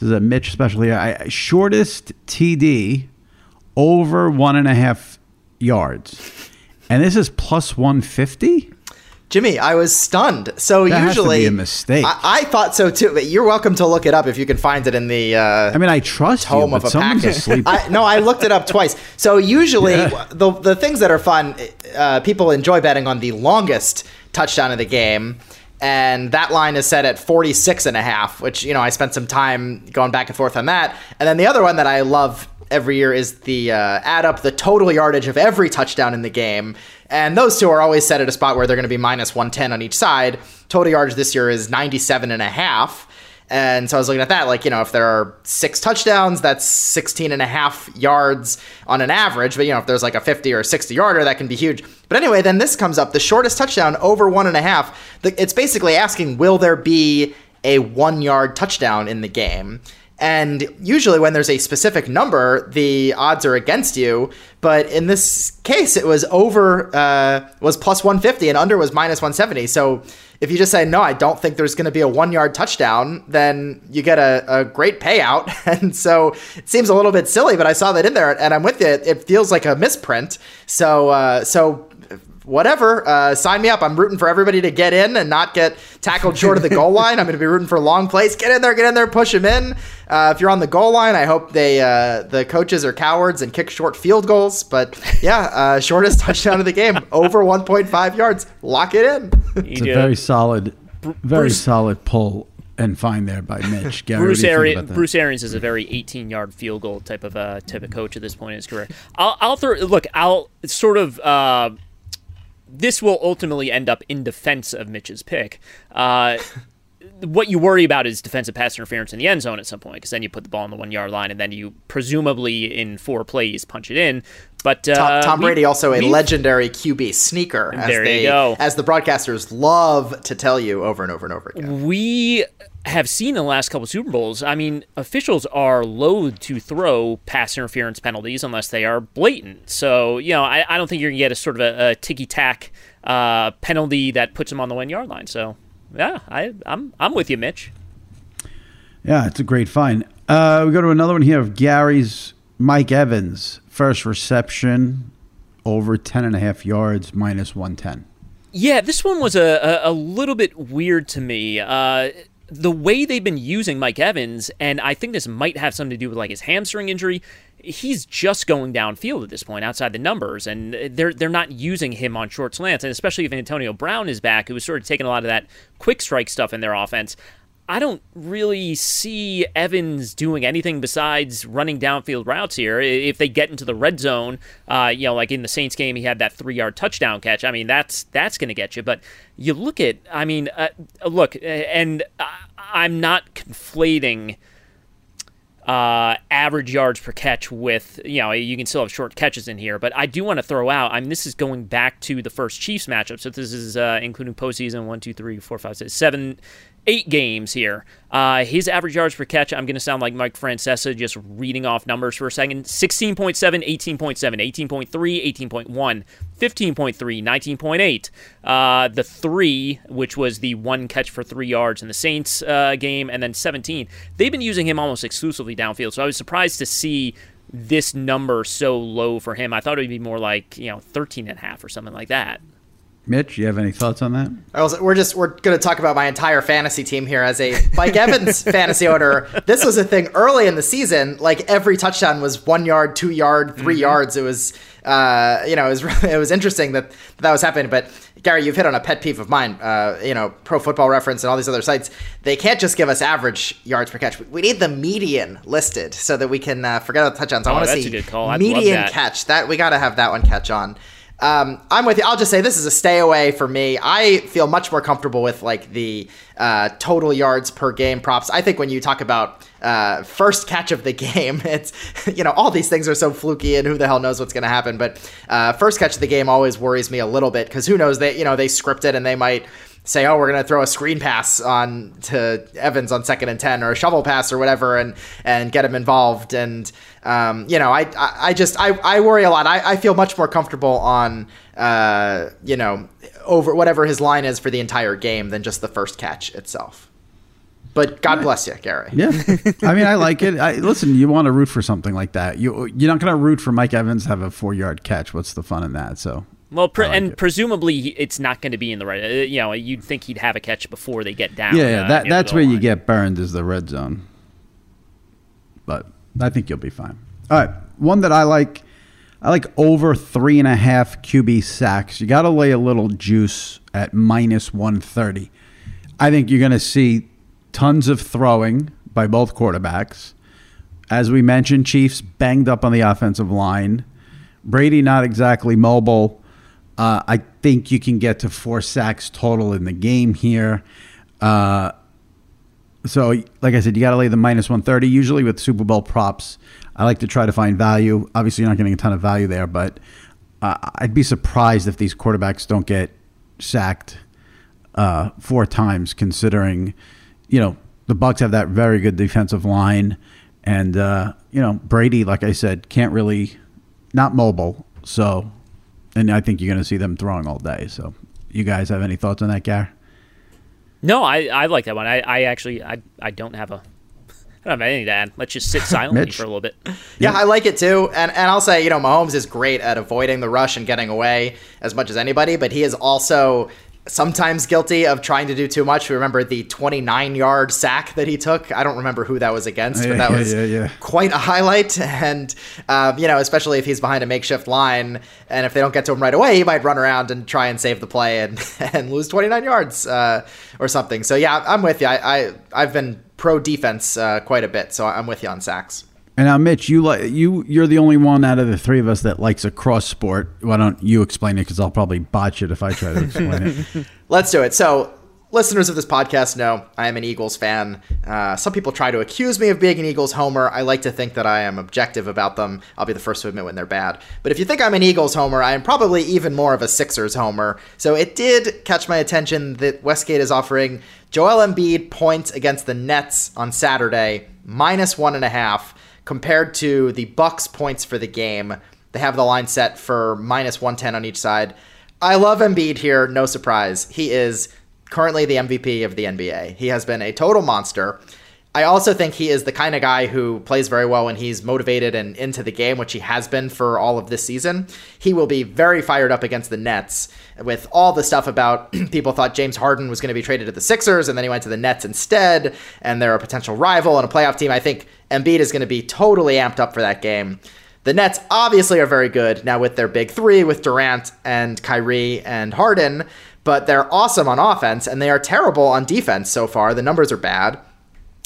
This is a Mitch special here. I, shortest TD over one and a half yards, and this is plus one fifty. Jimmy, I was stunned. So That usually be a mistake. I, I thought so too. But you're welcome to look it up if you can find it in the. Uh, I mean, I trust you, home but of a packet. I, no, I looked it up twice. So usually Yeah. the the things that are fun, uh, people enjoy betting on the longest touchdown of the game. And that line is set at 46 and a half, which, you know, I spent some time going back and forth on that. And then the other one that I love every year is the uh, add up the total yardage of every touchdown in the game. And those two are always set at a spot where they're going to be minus 110 on each side. Total yardage this year is 97 and a half. And so I was looking at that, like, you know, if there are six touchdowns, that's 16 and a half yards on an average. But, you know, if there's like a 50 or 60 yarder, that can be huge. But anyway, then this comes up the shortest touchdown over one and a half. It's basically asking, will there be a one yard touchdown in the game? And usually, when there's a specific number, the odds are against you. But in this case, it was over uh, was plus 150 and under was minus 170. So if you just say no, I don't think there's going to be a one yard touchdown, then you get a, a great payout. And so it seems a little bit silly, but I saw that in there, and I'm with you. It feels like a misprint. So uh, so whatever. Uh, sign me up. I'm rooting for everybody to get in and not get tackled short of the goal line. I'm going to be rooting for long plays. Get in there, get in there, push them in. Uh, if you're on the goal line, I hope they uh, the coaches are cowards and kick short field goals. But yeah, uh, shortest touchdown of the game, over 1.5 yards. Lock it in. It's a very solid, very solid pull and find there by Mitch. Gary, Bruce what do you think Arians. about that? Bruce Arians is a very 18-yard field goal type of uh, type of coach at this point in his career. I'll, I'll throw look. I'll sort of uh, this will ultimately end up in defense of Mitch's pick. Uh, what you worry about is defensive pass interference in the end zone at some point, because then you put the ball on the one yard line, and then you presumably in four plays punch it in. But uh, Tom, Tom Brady we- also a legendary QB sneaker, as There you go. as the broadcasters love to tell you over and over and over again. We have seen in the last couple Super Bowls. I mean, officials are loath to throw pass interference penalties unless they are blatant. So you know, I, I don't think you're gonna get a sort of a, a ticky tack uh, penalty that puts them on the one yard line. So yeah, I, I'm I'm with you, Mitch. Yeah, it's a great find. Uh, we go to another one here of Gary's Mike Evans. First reception, over 10 and a half yards, minus 110. Yeah, this one was a, a, a little bit weird to me. Uh, the way they've been using Mike Evans, and I think this might have something to do with like his hamstring injury. He's just going downfield at this point, outside the numbers, and they're they're not using him on short slants, and especially if Antonio Brown is back, who was sort of taking a lot of that quick strike stuff in their offense. I don't really see Evans doing anything besides running downfield routes here. If they get into the red zone, uh, you know, like in the Saints game, he had that three-yard touchdown catch. I mean, that's that's going to get you. But you look at, I mean, uh, look, and I'm not conflating uh, average yards per catch with, you know, you can still have short catches in here, but I do want to throw out, I mean, this is going back to the first Chiefs matchup. So this is uh, including postseason one, two, three, four, five, six, seven, eight games here. Uh, his average yards per catch, I'm going to sound like Mike Francesa just reading off numbers for a second 16.7, 18.7, 18.3, 18.1, 15.3, 19.8. Uh, the three, which was the one catch for three yards in the Saints uh, game, and then 17. They've been using him almost exclusively downfield, so I was surprised to see this number so low for him. I thought it would be more like, you know, 13 and a half or something like that. Mitch, you have any thoughts on that? I was, we're just we're going to talk about my entire fantasy team here as a Mike Evans fantasy owner. This was a thing early in the season. Like every touchdown was one yard, two yard, 3 Mm-hmm. yards. It was uh, you know it was it was interesting that that was happening. But Gary, you've hit on a pet peeve of mine. Uh, you know, Pro Football Reference and all these other sites. They can't just give us average yards per catch. We need the median listed so that we can uh, forget about the touchdowns. I Oh, want to see a good call. Median that. catch. That we got to have that one catch on. Um, I'm with you. I'll just say this is a stay away for me. I feel much more comfortable with like the uh, total yards per game props. I think when you talk about uh, first catch of the game, it's you know all these things are so fluky and who the hell knows what's going to happen. But uh, first catch of the game always worries me a little bit because who knows they you know they script it and they might say, "Oh, we're going to throw a screen pass on to Evans on second and ten, or a shovel pass, or whatever," and and get him involved. And um, you know, I, I I just I, I worry a lot. I, I feel much more comfortable on uh, you know over whatever his line is for the entire game than just the first catch itself. But God bless you, Gary. Yeah, I mean, I like it. I, listen, you want to root for something like that. You you're not going to root for Mike Evans to have a four yard catch. What's the fun in that? So Well, pre- and presumably it's not going to be in the right. Uh, you know, you'd think he'd have a catch before they get down. yeah, yeah, uh, that that's where goal you get burned is the red zone. But I think you'll be fine. All right, one that I like. I like over three and a half QB sacks. You got to lay a little juice at minus one thirty. I think you're going to see tons of throwing by both quarterbacks. As we mentioned, Chiefs banged up on the offensive line. Brady not exactly mobile. Uh, I think you can get to four sacks total in the game here. Uh, so, like I said, you got to lay the minus 130. Usually with Super Bowl props, I like to try to find value. Obviously, you're not getting a ton of value there, but uh, I'd be surprised if these quarterbacks don't get sacked uh, four times, considering, you know, the Bucs have that very good defensive line, and uh, you know Brady, like I said, can't really not mobile. So, and I think you're going to see them throwing all day. So, you guys have any thoughts on that, Gar? No, I, I like that one. I, I actually I, I don't have a I don't have anything to add. Let's just sit silently for a little bit. Yeah, I like it too. And and I'll say, you know, Mahomes is great at avoiding the rush and getting away as much as anybody, but he is also sometimes guilty of trying to do too much. We remember the 29 yard sack that he took? I don't remember who that was against, but that yeah, was yeah, yeah. quite a highlight. And, um, you know, especially if he's behind a makeshift line and if they don't get to him right away, he might run around and try and save the play and, and lose 29 yards uh, or something. So, yeah, I'm with you. I, I, I've been pro defense uh, quite a bit, so I'm with you on sacks. And now, Mitch, you like you you're the only one out of the three of us that likes a cross sport. Why don't you explain it? Because I'll probably botch it if I try to explain it. Let's do it. So, listeners of this podcast know I am an Eagles fan. Uh, some people try to accuse me of being an Eagles homer. I like to think that I am objective about them. I'll be the first to admit when they're bad. But if you think I'm an Eagles homer, I am probably even more of a Sixers homer. So it did catch my attention that Westgate is offering Joel Embiid points against the Nets on Saturday, minus one and a half compared to the Bucs points for the game. They have the line set for minus 110 on each side. I love Embiid here, no surprise. He is currently the MVP of the NBA. He has been a total monster. I also think he is the kind of guy who plays very well when he's motivated and into the game, which he has been for all of this season. He will be very fired up against the Nets with all the stuff about people thought James Harden was going to be traded to the Sixers and then he went to the Nets instead, and they're a potential rival and a playoff team. I think Embiid is going to be totally amped up for that game. The Nets obviously are very good now with their big three with Durant and Kyrie and Harden, but they're awesome on offense and they are terrible on defense so far. The numbers are bad.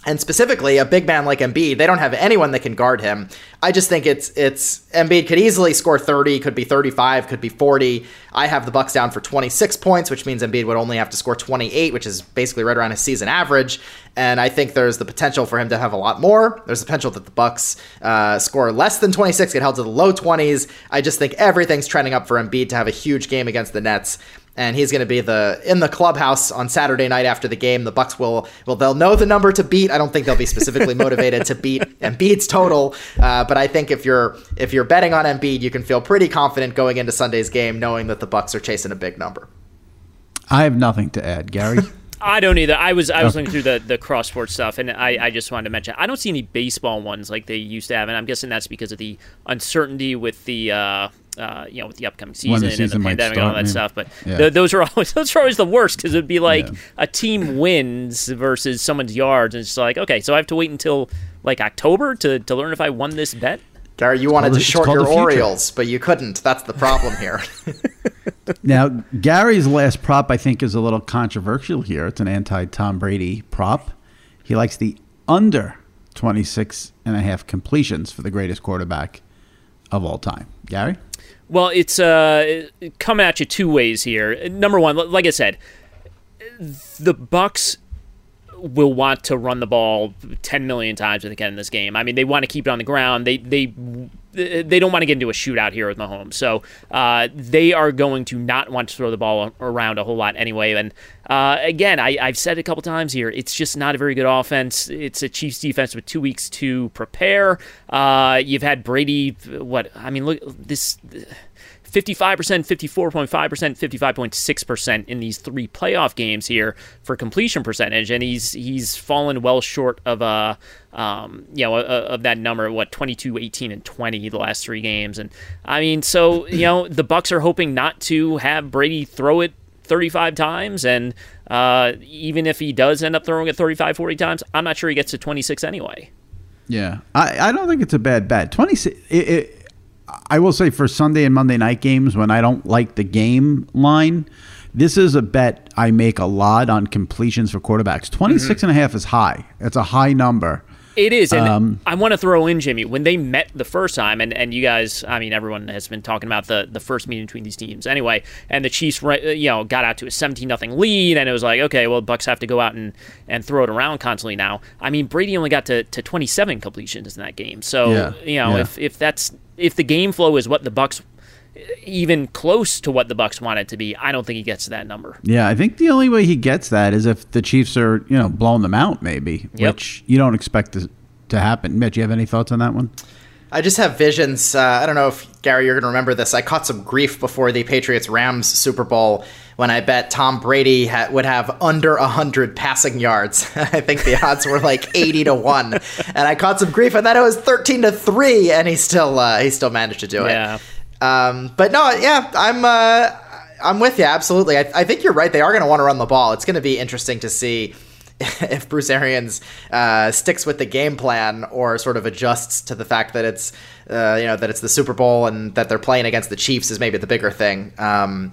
And specifically, a big man like Embiid, they don't have anyone that can guard him. I just think it's it's Embiid could easily score 30, could be 35, could be 40. I have the Bucs down for 26 points, which means Embiid would only have to score 28, which is basically right around his season average. And I think there's the potential for him to have a lot more. There's the potential that the Bucs uh, score less than 26, get held to the low 20s. I just think everything's trending up for Embiid to have a huge game against the Nets and he's going to be the in the clubhouse on Saturday night after the game. The Bucs will well they'll know the number to beat. I don't think they'll be specifically motivated to beat Embiid's total, uh, but I think if you're if you're betting on Embiid, you can feel pretty confident going into Sunday's game, knowing that the Bucs are chasing a big number. I have nothing to add, Gary. I don't either. I was I was looking through the the cross sport stuff, and I, I just wanted to mention I don't see any baseball ones like they used to have, and I'm guessing that's because of the uncertainty with the uh, uh, you know, with the upcoming season, the and the might pandemic and all that yeah. stuff. But Yeah. th- those are always those are always the worst because it'd be like Yeah. a team wins versus someone's yards, and it's like okay, so I have to wait until like October to to learn if I won this bet. Gary, you wanted called to short your the. Orioles, but you couldn't. That's the problem here. now, Gary's last prop, I think, is a little controversial here. It's an anti Tom Brady prop. He likes the under 26 and a half completions for the greatest quarterback of all time. Gary? Well, it's uh, coming at you two ways here. Number one, like I said, the Bucs will want to run the ball 10 million times can in this game. I mean, they want to keep it on the ground. They they they don't want to get into a shootout here with Mahomes. So uh, they are going to not want to throw the ball around a whole lot anyway. And uh, again, I, I've said a couple times here. It's just not a very good offense. It's a Chiefs defense with two weeks to prepare. Uh, you've had Brady. What I mean, look this. 55%, 54.5%, 55.6% in these three playoff games here for completion percentage, and he's he's fallen well short of a um, you know, uh, of that number, what 22, 18, and 20 the last three games, and I mean, so you know, the Bucs are hoping not to have Brady throw it 35 times, and uh, even if he does end up throwing it 35, 40 times, I'm not sure he gets to 26 anyway. Yeah, I, I don't think it's a bad bet. Twenty six. It, it, I will say for Sunday and Monday night games when I don't like the game line, this is a bet I make a lot on completions for quarterbacks. 26 mm-hmm. and a half is high. It's a high number. It is, and Um, I want to throw in Jimmy when they met the first time, and, and you guys, I mean, everyone has been talking about the, the first meeting between these teams anyway, and the Chiefs, uh, you know, got out to a seventeen nothing lead, and it was like, okay, well, the Bucs have to go out and, and throw it around constantly now. I mean, Brady only got to, to twenty seven completions in that game, so Yeah, you know, yeah. if if that's if the game flow is what the Bucs, even close to what the Bucs want it to be, I don't think he gets to that number. Yeah, I think the only way he gets that is if the Chiefs are, you know, blowing them out, maybe, Yep. which you don't expect to, to happen. Mitch, you have any thoughts on that one? I just have visions. Uh, I don't know if Gary, you're going to remember this. I caught some grief before the Patriots Rams Super Bowl when I bet Tom Brady ha- would have under 100 passing yards. I think the odds were like 80 to 1. And I caught some grief. I thought it was 13 to 3, and he still uh, he still managed to do it. Yeah. Um, but no, yeah, I'm uh, I'm with you absolutely. I, I think you're right. They are going to want to run the ball. It's going to be interesting to see if Bruce Arians uh, sticks with the game plan or sort of adjusts to the fact that it's uh, you know that it's the Super Bowl and that they're playing against the Chiefs is maybe the bigger thing. Um,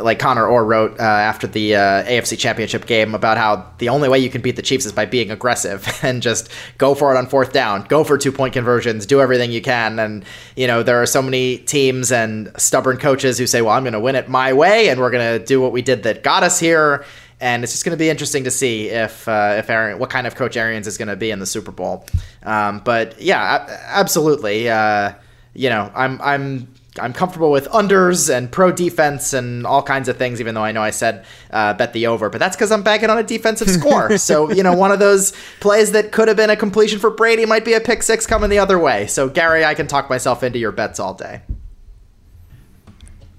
like Connor Orr wrote uh, after the uh, AFC Championship game about how the only way you can beat the Chiefs is by being aggressive and just go for it on fourth down, go for two point conversions, do everything you can. And you know there are so many teams and stubborn coaches who say, "Well, I'm going to win it my way, and we're going to do what we did that got us here." And it's just going to be interesting to see if uh, if Aaron, what kind of coach Arians is going to be in the Super Bowl. Um, but yeah, absolutely. Uh, you know, I'm I'm I'm comfortable with unders and pro defense and all kinds of things, even though I know I said uh, bet the over, but that's because I'm banking on a defensive score. so, you know, one of those plays that could have been a completion for Brady might be a pick six coming the other way. So, Gary, I can talk myself into your bets all day.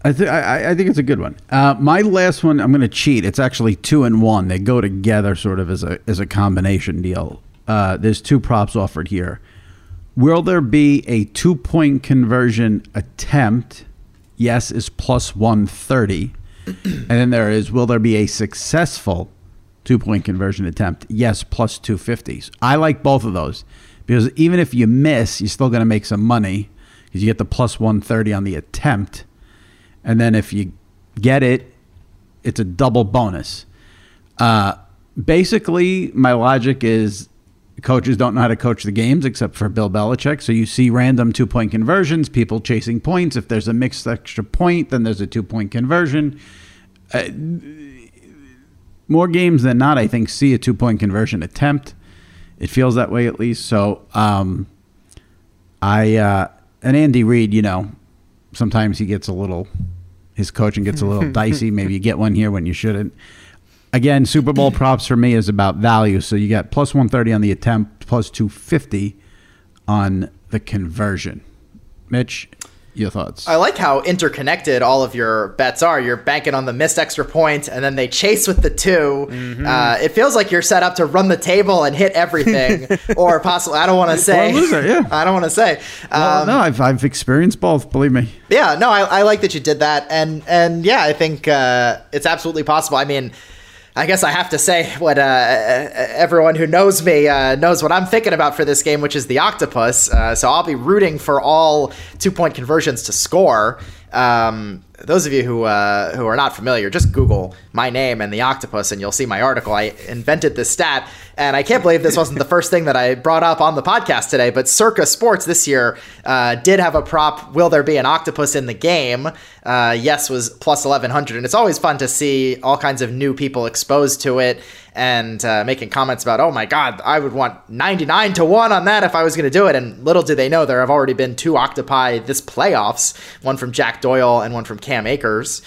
I, th- I, I think it's a good one. Uh, my last one, I'm going to cheat. It's actually two and one. They go together sort of as a as a combination deal. Uh, there's two props offered here. Will there be a two point conversion attempt? Yes, is plus 130. and then there is, will there be a successful two point conversion attempt? Yes, plus 250s. I like both of those because even if you miss, you're still going to make some money because you get the plus 130 on the attempt. And then if you get it, it's a double bonus. Uh, basically, my logic is coaches don't know how to coach the games except for Bill Belichick. So you see random two point conversions, people chasing points. If there's a mixed extra point, then there's a two point conversion. Uh, more games than not, I think, see a two point conversion attempt. It feels that way at least. So um, I uh, and Andy Reid, you know, sometimes he gets a little his coaching gets a little dicey. Maybe you get one here when you shouldn't again, Super Bowl props for me is about value. So you got plus 130 on the attempt, plus 250 on the conversion. Mitch, your thoughts? I like how interconnected all of your bets are. You're banking on the missed extra point, and then they chase with the 2 mm-hmm. uh, it feels like you're set up to run the table and hit everything, or possibly. I don't want to say. Loser, yeah. I don't want to say. Well, um, no, I've, I've experienced both. Believe me. Yeah, no, I, I like that you did that, and and yeah, I think uh, it's absolutely possible. I mean. I guess I have to say what uh, everyone who knows me uh, knows what I'm thinking about for this game, which is the octopus. Uh, so I'll be rooting for all two point conversions to score. Um, those of you who uh, who are not familiar, just Google my name and the octopus, and you'll see my article. I invented this stat, and I can't believe this wasn't the first thing that I brought up on the podcast today. But Circa Sports this year uh, did have a prop. Will there be an octopus in the game? Uh, yes, was plus eleven hundred, and it's always fun to see all kinds of new people exposed to it and uh, making comments about, oh my God, I would want 99 to 1 on that if I was going to do it. And little do they know, there have already been two octopi this playoffs one from Jack Doyle and one from Cam Akers.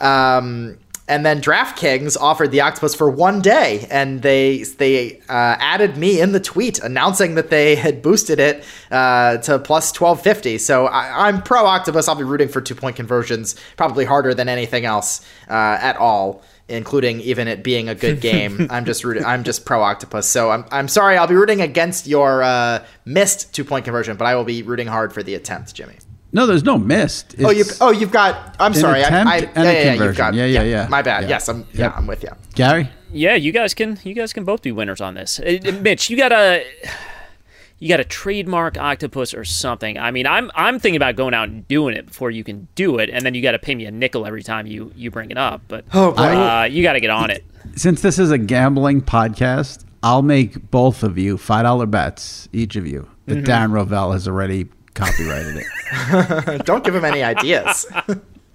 Um, and then DraftKings offered the octopus for one day, and they they uh, added me in the tweet announcing that they had boosted it uh, to plus twelve fifty. So I, am pro octopus. I'll be rooting for two point conversions, probably harder than anything else uh, at all including even it being a good game. I'm just rooting, I'm just pro octopus. So I'm I'm sorry. I'll be rooting against your uh, missed two point conversion, but I will be rooting hard for the attempt, Jimmy. No, there's no missed. It's oh, you oh you've got. I'm sorry. I, I, yeah, yeah, you've got. Yeah, yeah, yeah. My bad. Yeah. Yes, I'm. Yeah, I'm with you. Gary. Yeah, you guys can. You guys can both be winners on this. Uh, Mitch, you gotta you got to trademark octopus or something. I mean, I'm I'm thinking about going out and doing it before you can do it, and then you got to pay me a nickel every time you you bring it up. But oh boy. Uh, you got to get on it. Since this is a gambling podcast, I'll make both of you five dollar bets, each of you, that mm-hmm. Darren Rovell has already copyrighted it. Don't give him any ideas.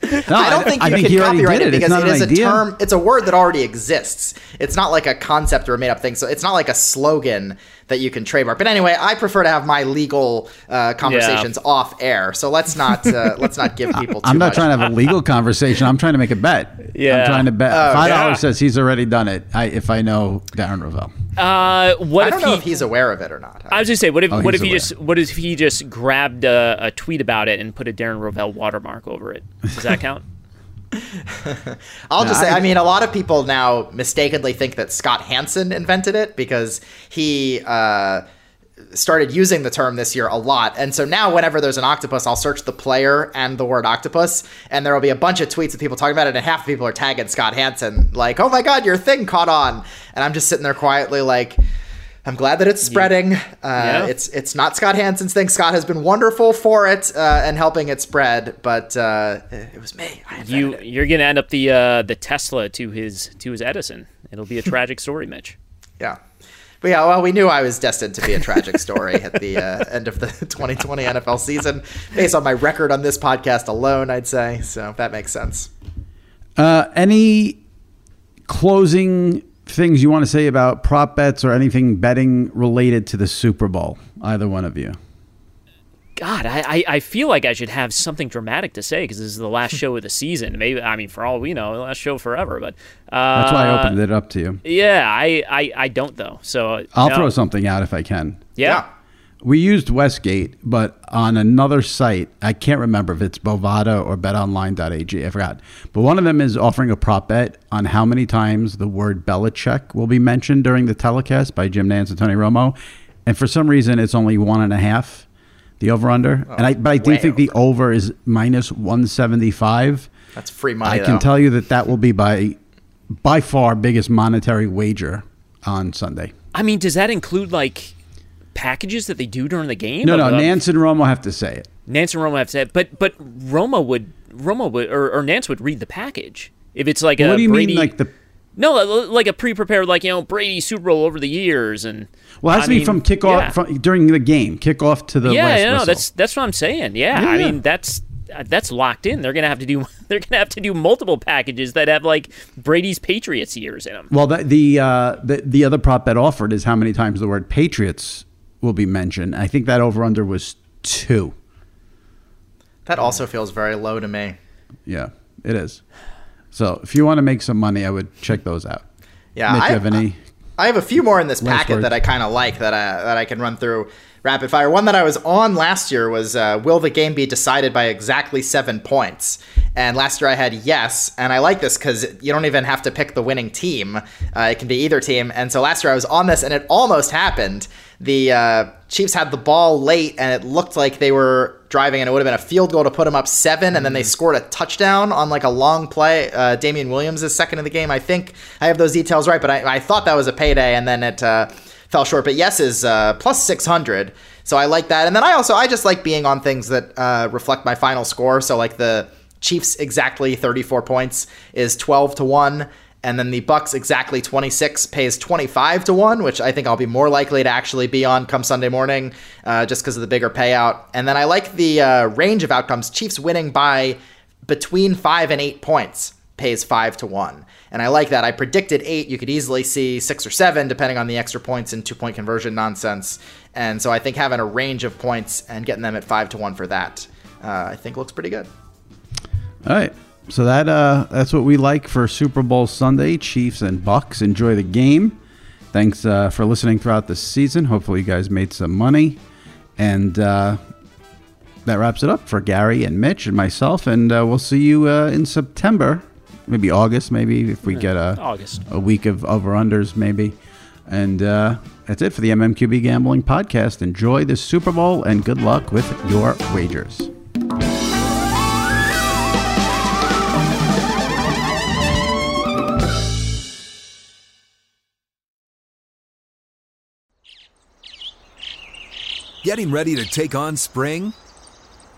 No, I don't think you think can copyright it, it because it is a term. It's a word that already exists. It's not like a concept or a made up thing. So it's not like a slogan that you can trademark. But anyway, I prefer to have my legal uh, conversations yeah. off air. So let's not uh, let's not give people. I'm not much. trying to have a legal conversation. I'm trying to make a bet. Yeah, I'm trying to bet. Oh, Five dollars yeah. says he's already done it. I, if I know Darren Rovell. Uh, what I don't if know he, if he's aware of it or not. I was just say, what if oh, what if he just what if he just grabbed a, a tweet about it and put a Darren Rovell watermark over it? Does that count? I'll just say, I mean, a lot of people now mistakenly think that Scott Hanson invented it because he uh, started using the term this year a lot. And so now, whenever there's an octopus, I'll search the player and the word octopus, and there will be a bunch of tweets of people talking about it, and half the people are tagging Scott Hanson, like, oh my God, your thing caught on. And I'm just sitting there quietly, like, I'm glad that it's spreading. Uh, Yeah. It's it's not Scott Hanson's thing. Scott has been wonderful for it uh, and helping it spread, but uh, it was me. I You you're gonna end up the uh, the Tesla to his to his Edison. It'll be a tragic story, Mitch. Yeah. But yeah, well, we knew I was destined to be a tragic story at the uh, end of the 2020 NFL season, based on my record on this podcast alone, I'd say. So that makes sense. Uh, any closing things you want to say about prop bets or anything betting related to the Super Bowl? Either one of you. God, I, I, I feel like I should have something dramatic to say because this is the last show of the season. Maybe I mean, for all we know, the last show forever. But uh, That's why I opened it up to you. Yeah, I, I, I don't though. So uh, I'll no. throw something out if I can. Yeah. We used Westgate, but on another site, I can't remember if it's Bovada or betonline.ag. I forgot. But one of them is offering a prop bet on how many times the word Belichick will be mentioned during the telecast by Jim Nantz and Tony Romo. And for some reason, it's only one and a half, the over under. and I, but I do way think the over is minus 175. That's free money. I can though. tell you that that will be by by far biggest monetary wager on Sunday. I mean, does that include like packages that they do during the game? No, no, uh, Nantz and Romo have to say it. Nantz and Romo have to say it, but but Romo would Romo would or, or Nantz would read the package if it's like a what do you Brady, mean, like the? no like a pre-prepared like you know Brady Super Bowl over the years and Well, it has I to be mean, from kickoff yeah. from, during the game, kickoff to the yeah, last no, that's that's what I'm saying. Yeah, Yeah, I yeah. mean that's uh, that's locked in. They're gonna have to do they're gonna have to do multiple packages that have like Brady's Patriots years in them. well, the the, uh, the the other prop bet offered is how many times the word Patriots will be mentioned. I think that over under was two. That also feels very low to me. Yeah, it is. So if you want to make some money, I would check those out. Yeah, I- have any? I have a few more in this packet words. that I kind of like that I that I can run through rapid fire. One that I was on last year was uh, will the game be decided by exactly seven points? And last year I had yes, and I like this because you don't even have to pick the winning team. Uh, it can be either team. And so last year I was on this, and it almost happened. The uh, Chiefs had the ball late, and it looked like they were driving, and it would have been a field goal to put them up seven, and then they scored a touchdown on like a long play. Uh, Damien Williams is second in the game. I think I have those details right, but I, I thought that was a payday, and then it uh, fell short. But yes is uh, plus 600. So I like that. And then I also, I just like being on things that uh, reflect my final score. So like the Chiefs exactly 34 points is 12 to 1. And then the Bucs exactly 26 pays 25 to 1, which I think I'll be more likely to actually be on come Sunday morning uh, just because of the bigger payout. And then I like the uh, range of outcomes. Chiefs winning by between 5 and 8 points pays 5 to 1. And I like that. I predicted 8. You could easily see 6 or 7 depending on the extra points and two point conversion nonsense. And so I think having a range of points and getting them at 5 to 1 for that, uh, I think looks pretty good. All right. So that uh, that's what we like for Super Bowl Sunday. Chiefs and Bucs. Enjoy the game. Thanks uh, for listening throughout the season. Hopefully, you guys made some money. And uh, that wraps it up for Gary and Mitch and myself. And uh, we'll see you uh, in September, maybe August, maybe if we get a August. a week of over unders, maybe. And uh, that's it for the MMQB Gambling Podcast. Enjoy the Super Bowl and good luck with your wagers. Getting ready to take on spring?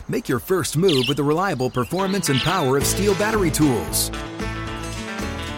Make your first move with the reliable performance and power of STIHL battery tools.